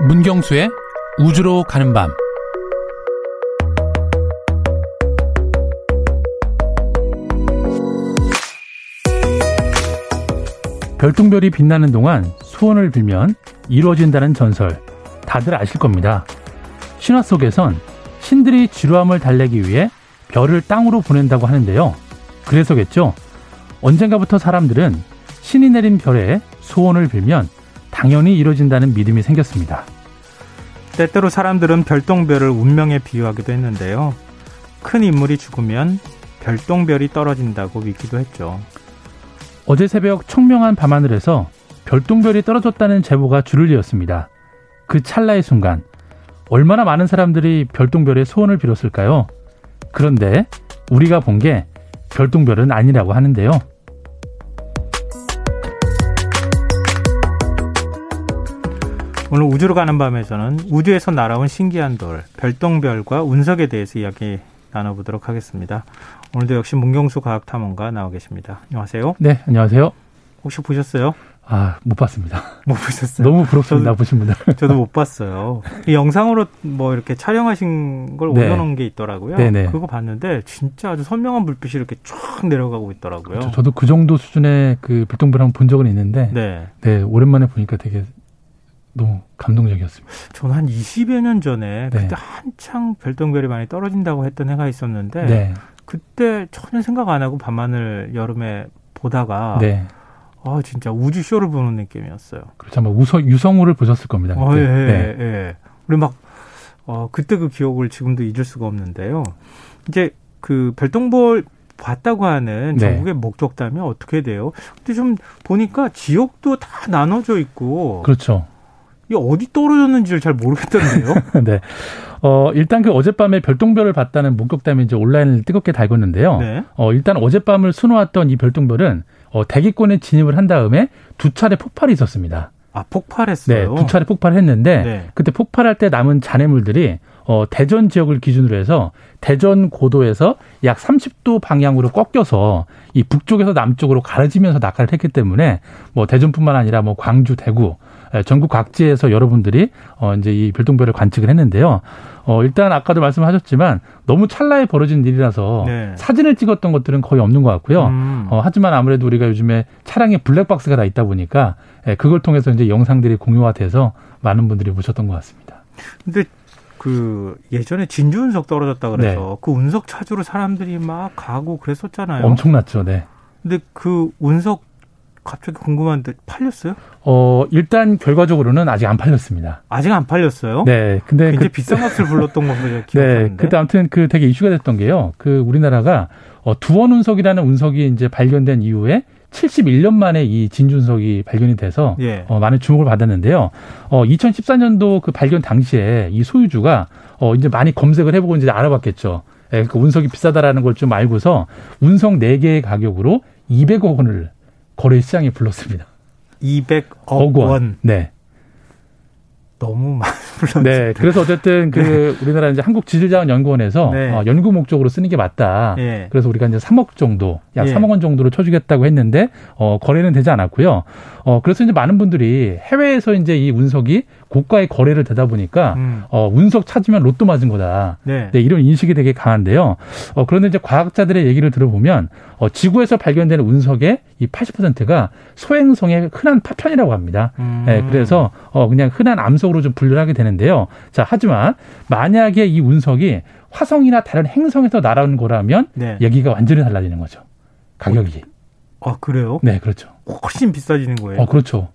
문경수의 우주로 가는 밤. 별똥별이 빛나는 동안 소원을 빌면 이루어진다는 전설 다들 아실 겁니다. 신화 속에선 신들이 지루함을 달래기 위해 별을 땅으로 보낸다고 하는데요. 그래서겠죠. 언젠가부터 사람들은 신이 내린 별에 소원을 빌면 당연히 이루어진다는 믿음이 생겼습니다. 때때로 사람들은 별똥별을 운명에 비유하기도 했는데요. 큰 인물이 죽으면 별똥별이 떨어진다고 믿기도 했죠. 어제 새벽 청명한 밤하늘에서 별똥별이 떨어졌다는 제보가 줄을 이었습니다. 그 찰나의 순간 얼마나 많은 사람들이 별똥별의 소원을 빌었을까요? 그런데 우리가 본 게 별똥별은 아니라고 하는데요. 오늘 우주로 가는 밤에서는 우주에서 날아온 신기한 돌, 별똥별과 운석에 대해서 이야기 나눠보도록 하겠습니다. 오늘도 역시 문경수 과학탐험가 나와 계십니다. 안녕하세요. 네, 안녕하세요. 혹시 보셨어요? 아, 못 봤습니다. 못 보셨어요? 너무 부럽습니다, 저도, 보신 분들. 저도 못 봤어요. 이 영상으로 뭐 이렇게 촬영하신 걸 네. 올려놓은 게 있더라고요. 네네. 그거 봤는데 진짜 아주 선명한 불빛이 이렇게 쫙 내려가고 있더라고요. 그렇죠. 저도 그 정도 수준의 그 불똥불 한번 본 적은 있는데, 네. 네, 오랜만에 보니까 되게 너무 감동적이었습니다. 저는 한 20여 년 전에 네. 그때 한창 별똥별이 많이 떨어진다고 했던 해가 있었는데 네. 그때 전혀 생각 안 하고 밤하늘 여름에 보다가 네. 아 진짜 우주 쇼를 보는 느낌이었어요. 그렇죠. 아마 우서, 유성우를 보셨을 겁니다. 어, 예, 네. 예. 우리 막 어, 그때 그 기억을 지금도 잊을 수가 없는데요. 이제 그 별똥별 봤다고 하는 네. 전국의 목적담이 어떻게 돼요? 근데 좀 보니까 지역도 다 나눠져 있고 그렇죠. 이 어디 떨어졌는지를 잘 모르겠던데요. 네. 어, 일단 그 어젯밤에 별똥별을 봤다는 목격담이 이제 온라인을 뜨겁게 달궜는데요. 네. 어, 일단 어젯밤을 수놓았던 이 별똥별은 어, 대기권에 진입을 한 다음에 두 차례 폭발이 있었습니다. 아, 폭발했어요? 네, 두 차례 폭발했는데 네. 그때 폭발할 때 남은 잔해물들이 어, 대전 지역을 기준으로 해서 대전 고도에서 약 30도 방향으로 꺾여서 이 북쪽에서 남쪽으로 가려지면서 낙하를 했기 때문에 뭐 대전뿐만 아니라 뭐 광주, 대구 예, 전국 각지에서 여러분들이 어 이제 이 별똥별을 관측을 했는데요. 어 일단 아까도 말씀하셨지만 너무 찰나에 벌어진 일이라서 네. 사진을 찍었던 것들은 거의 없는 것 같고요. 음. 어 하지만 아무래도 우리가 요즘에 차량에 블랙박스가 다 있다 보니까 예, 그걸 통해서 이제 영상들이 공유가 돼서 많은 분들이 보셨던 것 같습니다. 근데 그 예전에 진주 운석 떨어졌다 그래서 네. 그 운석 찾으러 사람들이 막 가고 그랬었잖아요. 엄청났죠, 네. 근데 그 운석 갑자기 궁금한데 팔렸어요? 어 일단 결과적으로는 아직 안 팔렸습니다. 아직 안 팔렸어요? 네. 근데 굉장히 그, 비싼 값을 불렀던 걸로 제가 기억하는데. 네. 그때 아무튼 그 되게 이슈가 됐던 게요. 그 우리나라가 어, 두원 운석이라는 운석이 이제 발견된 이후에 71년 만에 이 진준석이 발견이 돼서 예. 어, 많은 주목을 받았는데요. 어, 2014년도 그 발견 당시에 이 소유주가 어, 이제 많이 검색을 해보고 이제 알아봤겠죠. 예, 그 운석이 비싸다라는 걸 좀 알고서 운석 4개의 가격으로 200억 원을 거래 시장에 불렀습니다. 200억 원. 원. 네. 너무 많이 불렀죠. 네. 그래서 어쨌든 그 네. 우리나라 이제 한국지질자원연구원에서 네. 어, 연구 목적으로 쓰는 게 맞다. 네. 그래서 우리가 이제 3억 정도, 약 네. 3억 원 정도로 쳐주겠다고 했는데 어, 거래는 되지 않았고요. 어, 그래서 이제 많은 분들이 해외에서 이제 이 운석이 고가의 거래를 되다 보니까 음. 어, 운석 찾으면 로또 맞은 거다. 네. 네. 이런 인식이 되게 강한데요. 어, 그런데 이제 과학자들의 얘기를 들어보면 어, 지구에서 발견되는 운석의 이 80%가 소행성의 흔한 파편이라고 합니다. 음. 네, 그래서 어, 그냥 흔한 암석으로 좀 분류를 하게 되는데요. 자, 하지만 만약에 이 운석이 화성이나 다른 행성에서 날아온 거라면 네. 얘기가 완전히 달라지는 거죠. 가격이. 아, 그래요? 네, 그렇죠. 훨씬 비싸지는 거예요. 어, 그렇죠.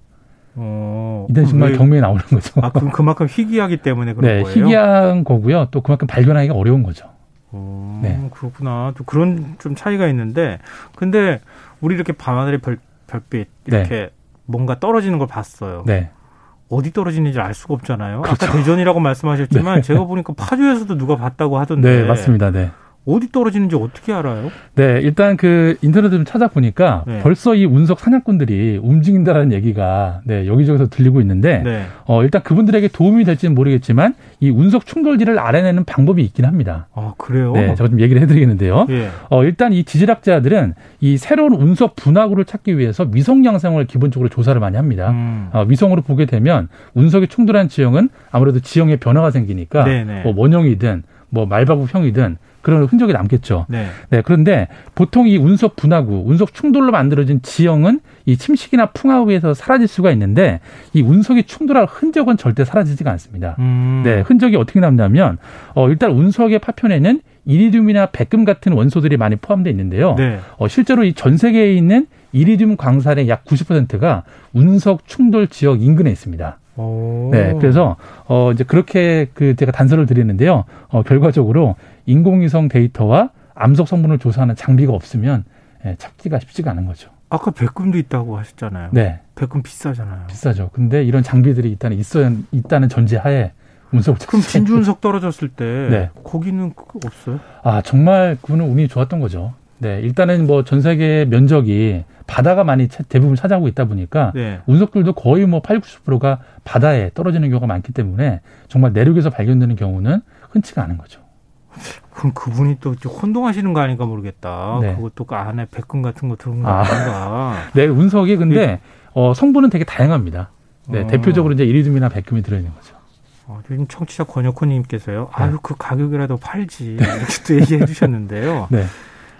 어, 이때 정말 왜, 경매에 나오는 거죠. 아, 그럼 그만큼 희귀하기 때문에 그런 네, 거예요? 희귀한 거고요. 또 그만큼 발견하기가 어려운 거죠. 어, 네. 그렇구나. 또 그런 좀 차이가 있는데, 근데 우리 이렇게 밤하늘의 별, 별빛 이렇게 네. 뭔가 떨어지는 걸 봤어요. 네. 어디 떨어지는지 알 수가 없잖아요. 그렇죠. 아까 대전이라고 말씀하셨지만 네. 제가 보니까 파주에서도 누가 봤다고 하던데. 네, 맞습니다. 네. 어디 떨어지는지 어떻게 알아요? 네, 일단 그 인터넷을 좀 찾아보니까 네. 벌써 이 운석 사냥꾼들이 움직인다라는 얘기가 네, 여기저기서 들리고 있는데 네. 어, 일단 그분들에게 도움이 될지는 모르겠지만 이 운석 충돌지를 알아내는 방법이 있긴 합니다. 아, 그래요? 네, 제가 좀 얘기를 해드리겠는데요. 예. 어, 일단 이 지질학자들은 이 새로운 운석 분화구를 찾기 위해서 위성 양상을 기본적으로 조사를 많이 합니다. 음. 어, 위성으로 보게 되면 운석이 충돌한 지형은 아무래도 지형에 변화가 생기니까 네네. 네. 뭐 원형이든 뭐 말바구형이든 그런 흔적이 남겠죠. 네. 네. 그런데 보통 이 운석 분화구, 운석 충돌로 만들어진 지형은 이 침식이나 풍화후에서 사라질 수가 있는데 이 운석이 충돌할 흔적은 절대 사라지지가 않습니다. 음. 네. 흔적이 어떻게 남냐면 어 일단 운석의 파편에는 이리듐이나 백금 같은 원소들이 많이 포함되어 있는데요. 네. 어 실제로 이 전 세계에 있는 이리듐 광산의 약 90%가 운석 충돌 지역 인근에 있습니다. 오. 네, 그래서 어 이제 그렇게 그 제가 단서를 드리는데요. 어 결과적으로 인공위성 데이터와 암석 성분을 조사하는 장비가 없으면 예, 찾기가 쉽지가 않은 거죠. 아까 백금도 있다고 하셨잖아요. 네. 백금 비싸잖아요. 비싸죠. 근데 이런 장비들이 일단 있어야 있다는 전제하에 운석 그럼 진주 운석 떨어졌을 때 네. 거기는 없어요? 아 정말 그분은 운이 좋았던 거죠. 네, 일단은 뭐 전 세계 면적이 바다가 많이 대부분 차지하고 있다 보니까 네. 운석들도 거의 뭐 8, 90%가 바다에 떨어지는 경우가 많기 때문에 정말 내륙에서 발견되는 경우는 흔치가 않은 거죠. 그럼 그분이 또 혼동하시는 거 아닌가 모르겠다. 네. 그것도 그 안에 백금 같은 거 들은 거 아. 아닌가. 네, 운석이 근데 네. 어, 성분은 되게 다양합니다. 네, 어. 대표적으로 이제 이리듐이나 백금이 들어있는 거죠. 어, 요즘 청취자 권혁호님께서요. 네. 아유, 그 가격이라도 팔지. 이렇게 또 얘기해 주셨는데요. 네.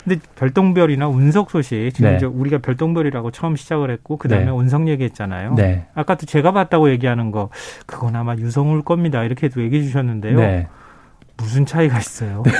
근데 별똥별이나 운석 소식 지금 네. 우리가 별똥별이라고 처음 시작을 했고 그다음에 네. 운석 얘기했잖아요. 네. 아까 또 제가 봤다고 얘기하는 거 그건 아마 유성울 겁니다. 이렇게도 얘기해 주셨는데요. 네. 무슨 차이가 있어요? 네.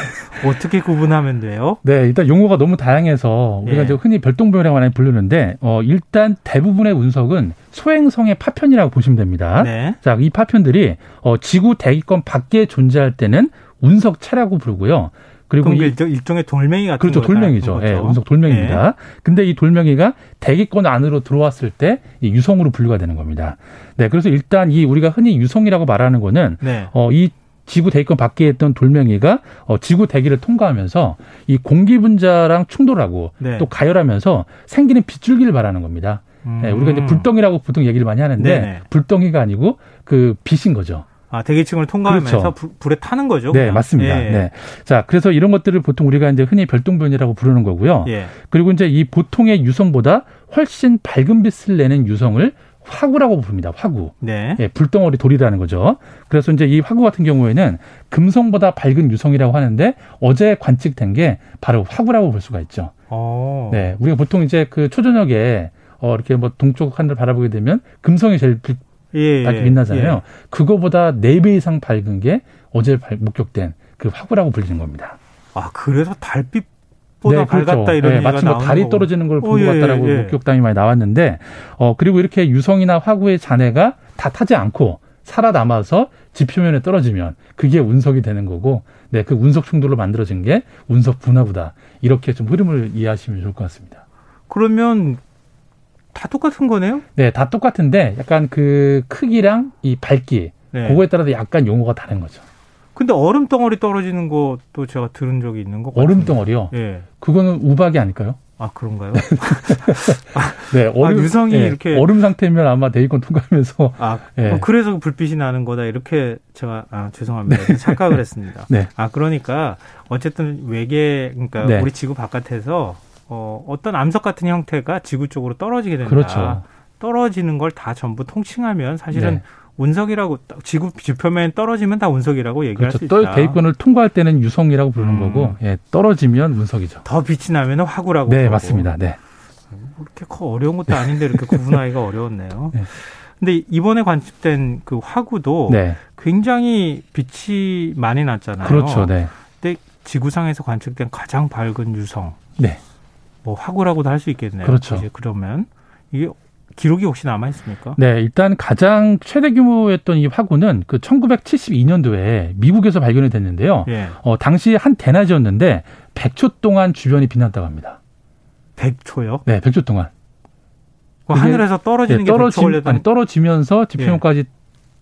어떻게 구분하면 돼요? 네, 일단 용어가 너무 다양해서 우리가 예. 이제 흔히 별똥별이라고 많이 부르는데 어 일단 대부분의 운석은 소행성의 파편이라고 보시면 됩니다. 네. 자, 이 파편들이 어 지구 대기권 밖에 존재할 때는 운석체라고 부르고요. 그리고 이, 일종 의 돌멩이 같은 그렇죠 돌멩이죠. 예, 운석 돌멩이입니다. 예. 근데 이 돌멩이가 대기권 안으로 들어왔을 때이 유성으로 분류가 되는 겁니다. 네, 그래서 일단 이 우리가 흔히 유성이라고 말하는 거는 네. 어 이 지구 대기권 밖에 있던 돌멩이가 어, 지구 대기를 통과하면서 이 공기 분자랑 충돌하고 네. 또 가열하면서 생기는 빗줄기를 말하는 겁니다. 음. 네, 우리가 이제 불덩이라고 보통 얘기를 많이 하는데 네네. 불덩이가 아니고 그 빛인 거죠. 아, 대기층을 통과하면서 그렇죠. 불, 에 타는 거죠. 네, 그냥. 맞습니다. 예. 네. 자, 그래서 이런 것들을 보통 우리가 이제 흔히 별똥변이라고 부르는 거고요. 예. 그리고 이제 이 보통의 유성보다 훨씬 밝은 빛을 내는 유성을 화구라고 부릅니다. 화구. 네. 예, 불덩어리 돌이라는 거죠. 그래서 이제 이 화구 같은 경우에는 금성보다 밝은 유성이라고 하는데 어제 관측된 게 바로 화구라고 볼 수가 있죠. 오. 어. 네. 우리가 보통 이제 그 초저녁에 어 이렇게 뭐 동쪽 하늘을 바라보게 되면 금성이 제일 빛, 예, 밝게 빛나잖아요. 예. 그거보다 네 배 이상 밝은 게 어제 목격된 그 화구라고 불리는 겁니다. 아, 그래서 달빛 보다 네, 그렇죠. 밝았다 이런 네, 마치 뭐 달이 떨어지는 걸 본 것 같다라고 예, 예. 목격담이 많이 나왔는데 어 그리고 이렇게 유성이나 화구의 잔해가 다 타지 않고 살아남아서 지표면에 떨어지면 그게 운석이 되는 거고 네, 그 운석 충돌로 만들어진 게 운석 분화구다. 이렇게 좀 흐름을 이해하시면 좋을 것 같습니다. 그러면 다 똑같은 거네요? 네, 다 똑같은데 약간 그 크기랑 이 밝기 네. 그거에 따라서 약간 용어가 다른 거죠. 근데 얼음 덩어리 떨어지는 것도 제가 들은 적이 있는 것 같아요. 얼음 덩어리요? 예. 그거는 우박이 아닐까요? 아 그런가요? 네, 얼음, 아, 유성이 네, 이렇게 얼음 상태면 아마 대기권 통과하면서 아 네. 어, 그래서 불빛이 나는 거다 이렇게 제가 아 죄송합니다 네. 착각을 했습니다. 네. 아 그러니까 어쨌든 외계 그러니까 네. 우리 지구 바깥에서 어, 어떤 암석 같은 형태가 지구 쪽으로 떨어지게 된다. 그렇죠. 떨어지는 걸 다 전부 통칭하면 사실은 네. 운석이라고 지구 지표면 떨어지면 다 운석이라고 얘기할 그렇죠. 수 있다. 대기권을 통과할 때는 유성이라고 부르는 음. 거고 예, 떨어지면 운석이죠. 더 빛이 나면 화구라고. 네, 그러고. 맞습니다. 네. 그렇게 커 어려운 것도 아닌데 이렇게 구분하기가 어려웠네요. 네. 근데 이번에 관측된 그 화구도 네. 굉장히 빛이 많이 났잖아요. 그렇죠. 네. 근데 지구상에서 관측된 가장 밝은 유성. 네. 뭐 화구라고도 할 수 있겠네요. 그렇죠. 이제 그러면 이게 기록이 혹시 남아 있습니까? 네, 일단 가장 최대 규모였던 이 화구는 그 1972년도에 미국에서 발견이 됐는데요. 예. 어, 당시 한 대낮이었는데 100초 동안 주변이 빛났다고 합니다. 100초요? 네, 100초 동안. 그 하늘에서 떨어지는 네, 게 떨어지, 아니, 떨어지면서 지표면까지 예.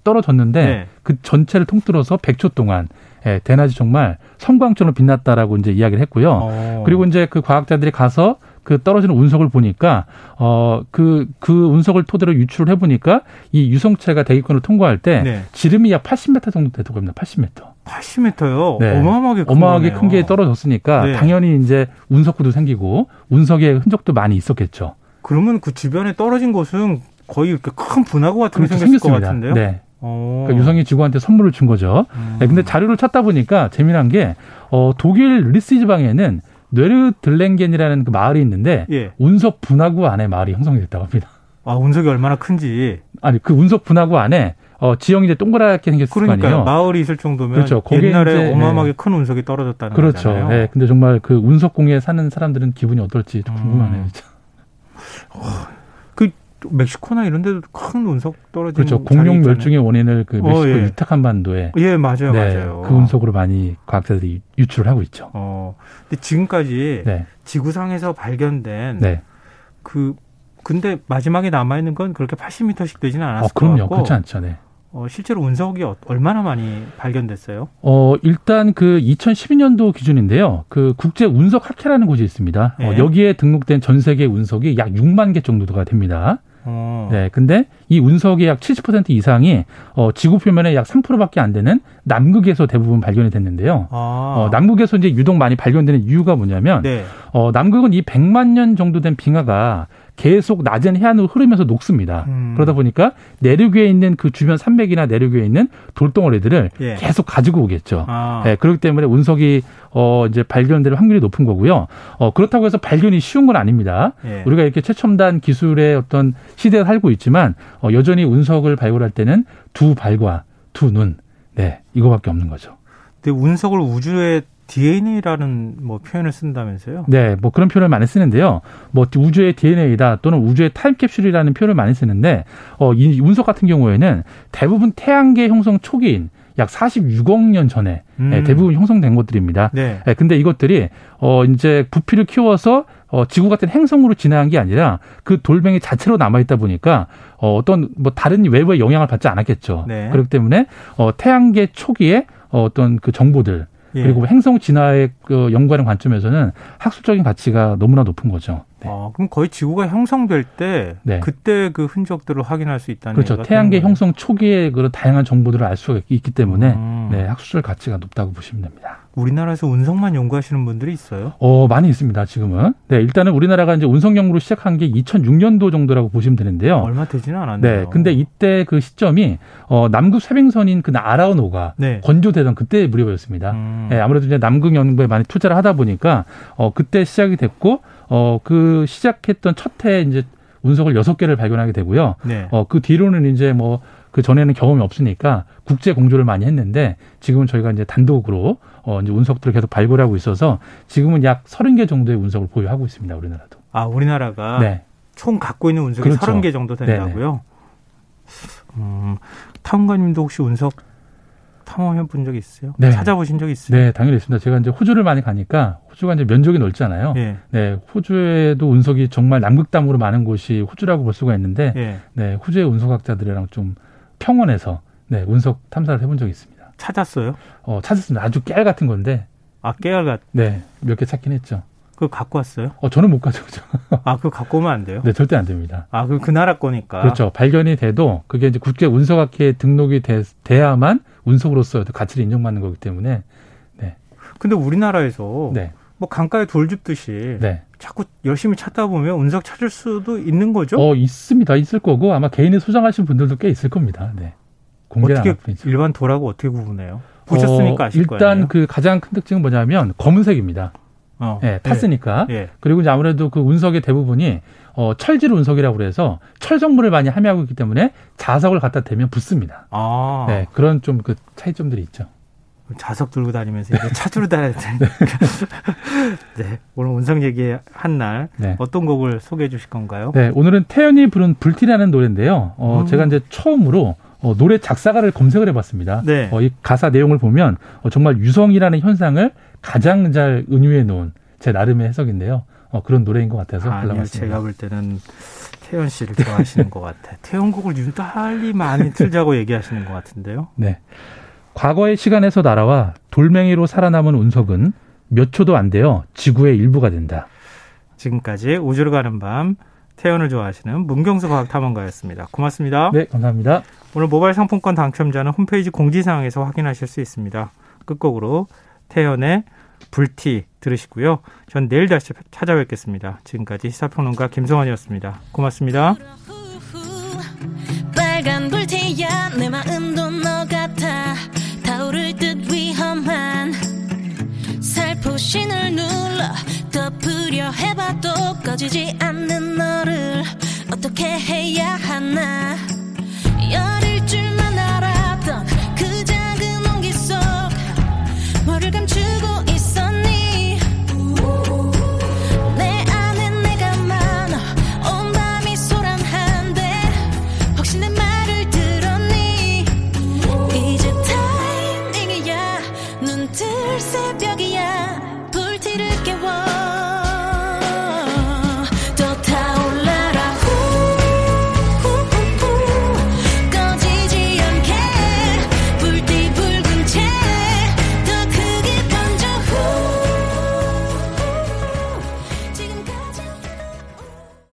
떨어졌는데 네. 그 전체를 통틀어서 100초 동안 예, 대낮이 정말 성광처럼 빛났다라고 이제 이야기를 했고요. 오. 어. 그리고 이제 그 과학자들이 가서 그 떨어지는 운석을 보니까 어 그그 그 운석을 토대로 유출을 해보니까 이 유성체가 대기권을 통과할 때 네. 지름이 약 80m 정도 되다고 합니다. 80m. 80m요? 네. 어마어마하게 큰 어마어마하게 큰 게 떨어졌으니까 네. 당연히 이제 운석구도 생기고 운석의 흔적도 많이 있었겠죠. 그러면 그 주변에 떨어진 곳은 거의 이렇게 큰 분화구 같은 게. 생겼을 것 같은데요? 네. 그러니까 유성이 지구한테 선물을 준 거죠. 음. 네, 근데 자료를 찾다 보니까 재미난 게 어, 독일 리스 지방에는 뇌르틀링겐이라는 그 마을이 있는데 예. 운석 분화구 안에 마을이 형성이 됐다고 합니다. 아 운석이 얼마나 큰지. 아니 그 운석 분화구 안에 어, 지형이 이제 동그랗게 생겼을 그러니까요. 거 아니에요. 마을이 있을 정도면 그렇죠. 옛날에 이제, 어마어마하게 네. 큰 운석이 떨어졌다는 그렇죠. 거잖아요. 네. 근데 정말 그 운석공에 사는 사람들은 기분이 어떨지 좀 궁금하네요. 진짜. 음. 그 멕시코나 이런 데도 큰 운석 떨어지는 그렇죠. 공룡 멸종의 원인을 그 멕시코 어, 예. 유카탄 반도에 예, 맞아요. 네, 맞아요. 그 운석으로 많이 과학자들이 유출을 하고 있죠. 어. 근데 지금까지 네. 지구상에서 발견된 네. 그 근데 마지막에 남아 있는 건 그렇게 80m씩 되지는 않았을 어, 그럼요. 것 같고. 그렇지 않죠. 네. 어, 실제로 운석이 어, 얼마나 많이 발견됐어요? 어, 일단 그 2012년도 기준인데요. 그 국제 운석 학회라는 곳이 있습니다. 네. 어, 여기에 등록된 전 세계 운석이 약 6만 개 정도가 됩니다. 어. 네, 근데 이 운석의 약 70% 이상이 어, 지구 표면의 약 3%밖에 안 되는 남극에서 대부분 발견이 됐는데요. 아. 어, 남극에서 이제 유독 많이 발견되는 이유가 뭐냐면 네. 어, 남극은 이 100만 년 정도 된 빙하가 계속 낮은 해안으로 흐르면서 녹습니다. 음. 그러다 보니까 내륙에 있는 그 주변 산맥이나 내륙에 있는 돌덩어리들을 예. 계속 가지고 오겠죠. 아. 예, 그렇기 때문에 운석이 어 이제 발견될 확률이 높은 거고요. 어 그렇다고 해서 발견이 쉬운 건 아닙니다. 예. 우리가 이렇게 최첨단 기술의 어떤 시대에 살고 있지만 어 여전히 운석을 발굴할 때는 두 발과 두 눈, 네 이거밖에 없는 거죠. 근데 운석을 우주에 DNA라는 뭐 표현을 쓴다면서요? 네, 뭐 그런 표현을 많이 쓰는데요. 뭐 우주의 DNA다 또는 우주의 타임캡슐이라는 표현을 많이 쓰는데 어, 이 운석 같은 경우에는 대부분 태양계 형성 초기인 약 46억 년 전에 음. 네, 대부분 형성된 것들입니다. 네. 네. 근데 이것들이 어 이제 부피를 키워서 어 지구 같은 행성으로 진화한 게 아니라 그 돌멩이 자체로 남아 있다 보니까 어 어떤 뭐 다른 외부의 영향을 받지 않았겠죠. 네. 그렇기 때문에 어 태양계 초기에 어 어떤 그 정보들 예. 그리고 행성 진화의 그 연구하는 관점에서는 학술적인 가치가 너무나 높은 거죠. 네. 아, 그럼 거의 지구가 형성될 때 네. 그때 그 흔적들을 확인할 수 있다는 그렇죠. 태양계 형성 초기에 그런 다양한 정보들을 알 수가 있기 때문에 음. 네, 학술적 가치가 높다고 보시면 됩니다. 우리나라에서 운석만 연구하시는 분들이 있어요? 어, 많이 있습니다, 지금은. 네, 일단은 우리나라가 이제 운석 연구를 시작한 게 2006년도 정도라고 보시면 되는데요. 얼마 되지는 않았네요. 네, 근데 이때 그 시점이 어, 남극 쇠빙선인 그 아라우노가 네. 건조되던 그때 무렵이었습니다. 음. 네, 아무래도 이제 남극 연구에 많이 투자를 하다 보니까 어, 그때 시작이 됐고 어, 그 시작했던 첫해 이제 운석을 여섯 개를 발견하게 되고요. 네. 어, 그 뒤로는 이제 뭐그 전에는 경험이 없으니까 국제 공조를 많이 했는데 지금은 저희가 이제 단독으로 어, 이제 운석들을 계속 발굴하고 있어서 지금은 약 서른 개 정도의 운석을 보유하고 있습니다. 우리나라도. 아, 우리나라가 네. 총 갖고 있는 운석이 그렇죠. 서른 개 정도 된다고요? 음, 탐관님도 혹시 운석 탐험해 본 적이 있어요? 네. 찾아보신 적 있어요? 네, 당연히 있습니다. 제가 이제 호주를 많이 가니까 호주가 이제 면적이 넓잖아요. 네. 네, 호주에도 운석이 정말 남극담으로 많은 곳이 호주라고 볼 수가 있는데, 네, 네 호주의 운석학자들이랑 좀 평원에서 네, 운석 탐사를 해본 적이 있습니다. 찾았어요? 어, 찾았습니다. 아주 깨알 같은 건데. 아, 깨알 같? 네, 몇 개 찾긴 했죠. 그거 갖고 왔어요? 어, 저는 못 가져오죠. 아, 그거 갖고 오면 안 돼요? 네, 절대 안 됩니다. 아, 그, 그 나라 거니까. 그렇죠. 발견이 돼도 그게 이제 국제 운석학회에 등록이 돼, 돼야만 운석으로서 가치를 인정받는 거기 때문에. 네. 근데 우리나라에서 네. 뭐 강가에 돌 줍듯이 네. 자꾸 열심히 찾다 보면 운석 찾을 수도 있는 거죠? 어, 있습니다. 있을 거고 아마 개인이 소장하신 분들도 꽤 있을 겁니다. 네. 어떻게 일반 돌하고 어떻게 구분해요? 보셨으니까 어, 아실 일단 거예요. 일단 그 가장 큰 특징은 뭐냐면 검은색입니다. 어, 예, 탔으니까. 예, 예. 그리고 이제 아무래도 그 운석의 대부분이 어, 철질 운석이라고 그래서 철성물을 많이 함유하고 있기 때문에 자석을 갖다 대면 붙습니다. 아. 네, 그런 좀 그 차이점들이 있죠. 자석 들고 다니면서 이제 찾으러 다녀야 되니까. 네. 오늘 운석 얘기 한 날 네. 어떤 곡을 소개해 주실 건가요? 네. 오늘은 태연이 부른 불티라는 노래인데요. 어, 음. 제가 이제 처음으로 어, 노래 작사가를 검색을 해봤습니다. 네. 어, 이 가사 내용을 보면 어, 정말 유성이라는 현상을 가장 잘 은유해 놓은 제 나름의 해석인데요. 어, 그런 노래인 것 같아서 아니요, 제가 볼 때는 태연 씨를 좋아하시는 것 같아. 태연 곡을 유달리 많이 틀자고 얘기하시는 것 같은데요. 네. 과거의 시간에서 날아와 돌멩이로 살아남은 운석은 몇 초도 안 되어 지구의 일부가 된다. 지금까지 우주를 가는 밤 태연을 좋아하시는 문경수 과학탐험가였습니다. 고맙습니다. 네, 감사합니다. 오늘 모바일 상품권 당첨자는 홈페이지 공지사항에서 확인하실 수 있습니다. 끝곡으로 태연의 불티 들으시고요. 전 내일 다시 찾아뵙겠습니다. 지금까지 시사평론가 김성환이었습니다. 고맙습니다. 빨간 불티야 내 마음도 너 같아 타오를 듯 위험한 살포신을 눌러 갚으려 해봐도 꺼지지 않는 너를 어떻게 해야 하나? 열일 줄만